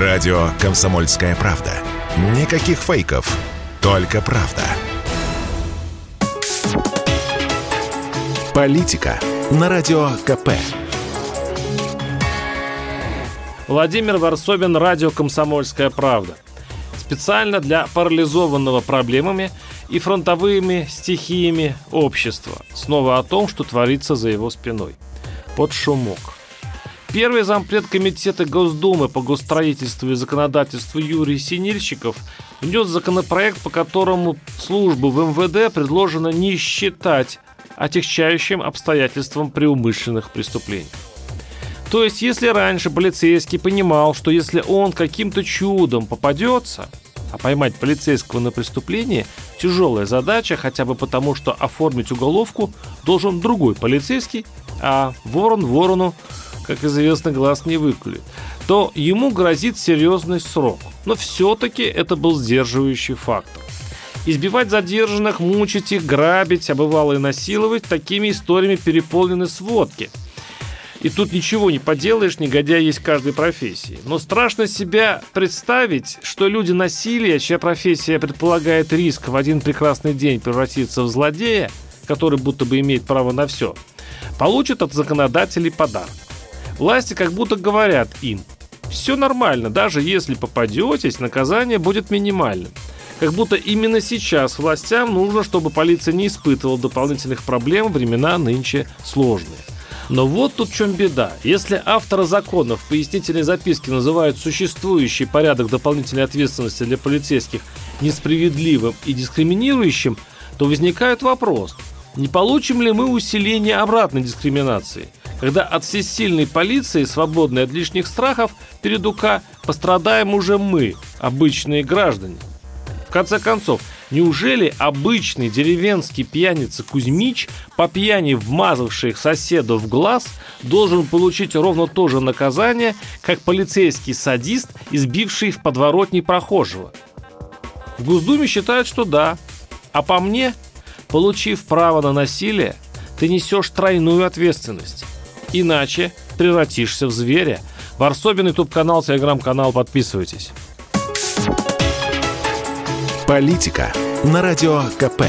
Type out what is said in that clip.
Радио «Комсомольская правда». Никаких фейков, только правда. Политика на Радио КП. Владимир Варсобин, радио «Комсомольская правда». Специально для парализованного проблемами и фронтовыми стихиями общества. Снова о том, что творится за его спиной. Под шумок. Первый зампред комитета Госдумы по госстроительству и законодательству Юрий Синильщиков внес законопроект, по которому службу в МВД предложено не считать отягчающим обстоятельством при умышленных преступлениях. То есть, если раньше полицейский понимал, что если он каким-то чудом попадется, а поймать полицейского на преступлении – тяжелая задача, хотя бы потому, что оформить уголовку должен другой полицейский, а ворон ворону, как известно, глаз не выкулит, то ему грозит серьезный срок. Но все-таки это был сдерживающий фактор. Избивать задержанных, мучить их, грабить, а бывало и насиловать – такими историями переполнены сводки – и тут ничего не поделаешь, негодяй есть в каждой профессии. Но страшно себя представить, что люди насилия, чья профессия предполагает риск в один прекрасный день превратиться в злодея, который будто бы имеет право на все, получат от законодателей подарок. Власти как будто говорят им, все нормально, даже если попадетесь, наказание будет минимальным. Как будто именно сейчас властям нужно, чтобы полиция не испытывала дополнительных проблем, времена нынче сложные. Но вот тут в чем беда. Если авторы законов в пояснительной записке называют существующий порядок дополнительной ответственности для полицейских несправедливым и дискриминирующим, то возникает вопрос, не получим ли мы усиление обратной дискриминации, когда от всесильной полиции, свободной от лишних страхов, перед УК пострадаем уже мы, обычные граждане. В конце концов, Неужели обычный деревенский пьяница Кузьмич, по пьяни вмазавший соседу в глаз, должен получить ровно то же наказание, как полицейский садист, избивший в подворотне прохожего? В Госдуме считают, что да. А по мне, получив право на насилие, ты несешь тройную ответственность. Иначе превратишься в зверя. Варсобин, ютуб-канал, телеграм-канал, подписывайтесь. Политика на радио КП.